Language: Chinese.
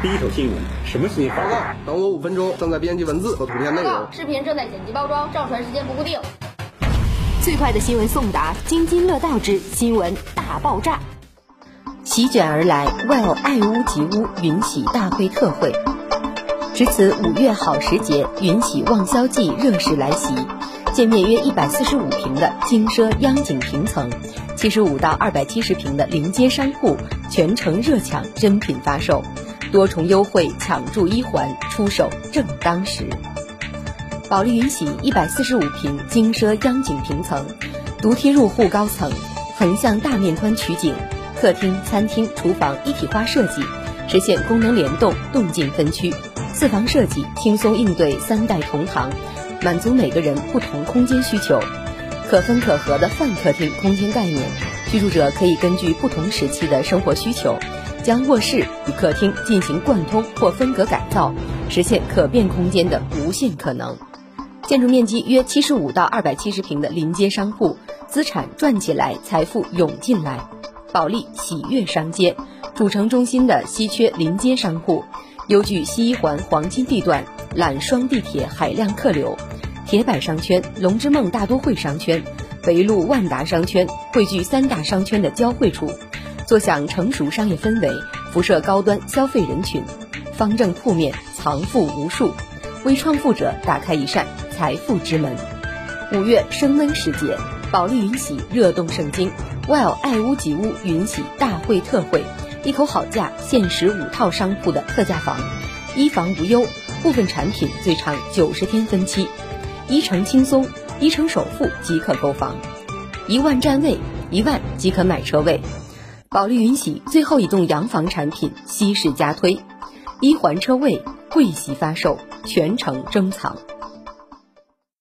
第一手新闻，什么新闻？报告，等我五分钟，正在编辑文字和图片内容。视频正在剪辑包装，上传时间不固定。最快的新闻送达，津津乐道之新闻大爆炸。席卷而来，Well 爱屋及乌云起大会特惠。值此五月好时节，云起旺销季热势来袭。建面约一百四十五平的精奢央景平层，七十五到二百七十平的临街商铺，全程热抢珍品发售，多重优惠抢住一环，出手正当时。保利云喜一百四十五平精奢央景平层，独梯入户高层，横向大面宽取景，客厅、餐厅、厨房一体化设计，实现功能联动、动静分区，四房设计轻松应对三代同堂。满足每个人不同空间需求，可分可合的泛客厅空间概念，居住者可以根据不同时期的生活需求，将卧室与客厅进行贯通或分隔改造，实现可变空间的无限可能。建筑面积约七十五到二百七十平的临街商铺，资产赚起来，财富涌进来。保利喜悦商街，主城中心的稀缺临街商铺，优距西一环黄金地段。揽双地铁海量客流，铁百商圈、龙之梦大都会商圈、北路万达商圈汇聚三大商圈的交汇处，坐享成熟商业氛围，辐射高端消费人群，方正铺面藏富无数，为创富者打开一扇财富之门。五月升温时节，保利云喜热动圣经，Well 爱屋及乌云喜大会特惠，一口好价，限时五套商铺的特价房，一房无忧。部分产品最长九十天分期，一成轻松，一成首付即可购房，一万占位，一万即可买车位。保利云喜最后一栋洋房产品西式加推，一环车位贵席发售，全程珍藏。